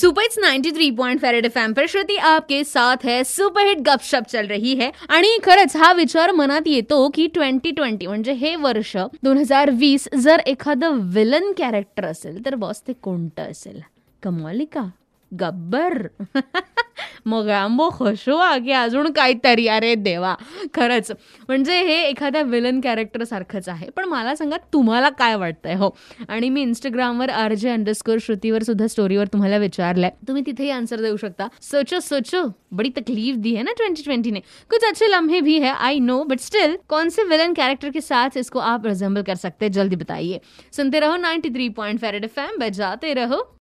Super it's 93 point फेरेड FM पर श्रुती आपके साथ है। सुपर हिट गपशप चल रही है। आणि खरंच हा विचार मनात येतो की ट्वेंटी ट्वेंटी म्हणजे हे वर्ष दोन हजार वीस जर एखादं विलन कॅरेक्टर असेल तर बॉस ते कोणतं असेल? कमालिका? गब्बर? मग रांबो खुशो की अजून काहीतरी. अरे देवा, खरंच. म्हणजे हे एखाद्या विलन कॅरेक्टर सारखंच आहे. पण मला सांगा, तुम्हाला काय वाटतंय? हो. आणि मी इंस्टाग्रामवर आर अंडरस्कोर श्रुतीवर सुद्धा स्टोरीवर तुम्हाला विचारलंय. तुम्ही तिथेही आन्सर देऊ शकता. सोचो सोचो. बड़ी तकलीफ़ दी है ना 2020 ने. कुछ अच्छे लम्हे भी है आई नो बट स्टिल कौन से विलन कैरेक्टर के साथ इसको आप रिजेंबल कर सकते हैं? जल्दी बताइए. सुनते रहो 93 पॉइंट फेरेड एफएम बजाते रहो.